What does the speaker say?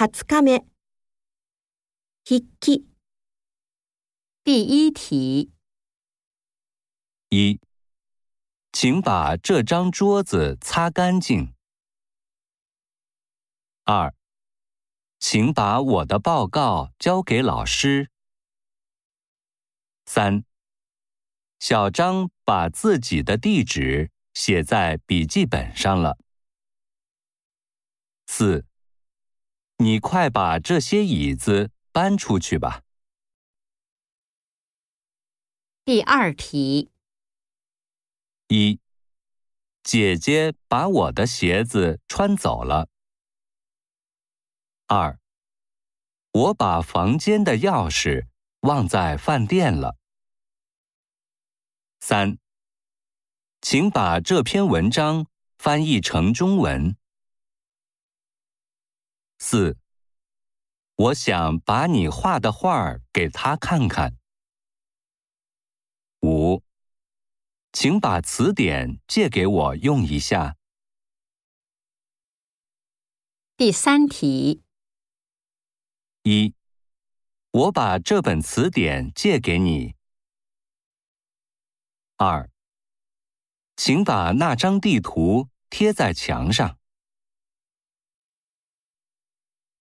二十日メ、引き、ティテ一，请把这张桌子擦干净。二，请把我的报告交给老师。三，小张把自己的地址写在笔记本上了。四。你快把这些椅子搬出去吧。第二题：一，姐姐把我的鞋子穿走了。二，我把房间的钥匙忘在饭店了。三，请把这篇文章翻译成中文。四，我想把你画的画儿给他看看。五，请把词典借给我用一下。第三题：一，我把这本词典借给你。二，请把那张地图贴在墙上。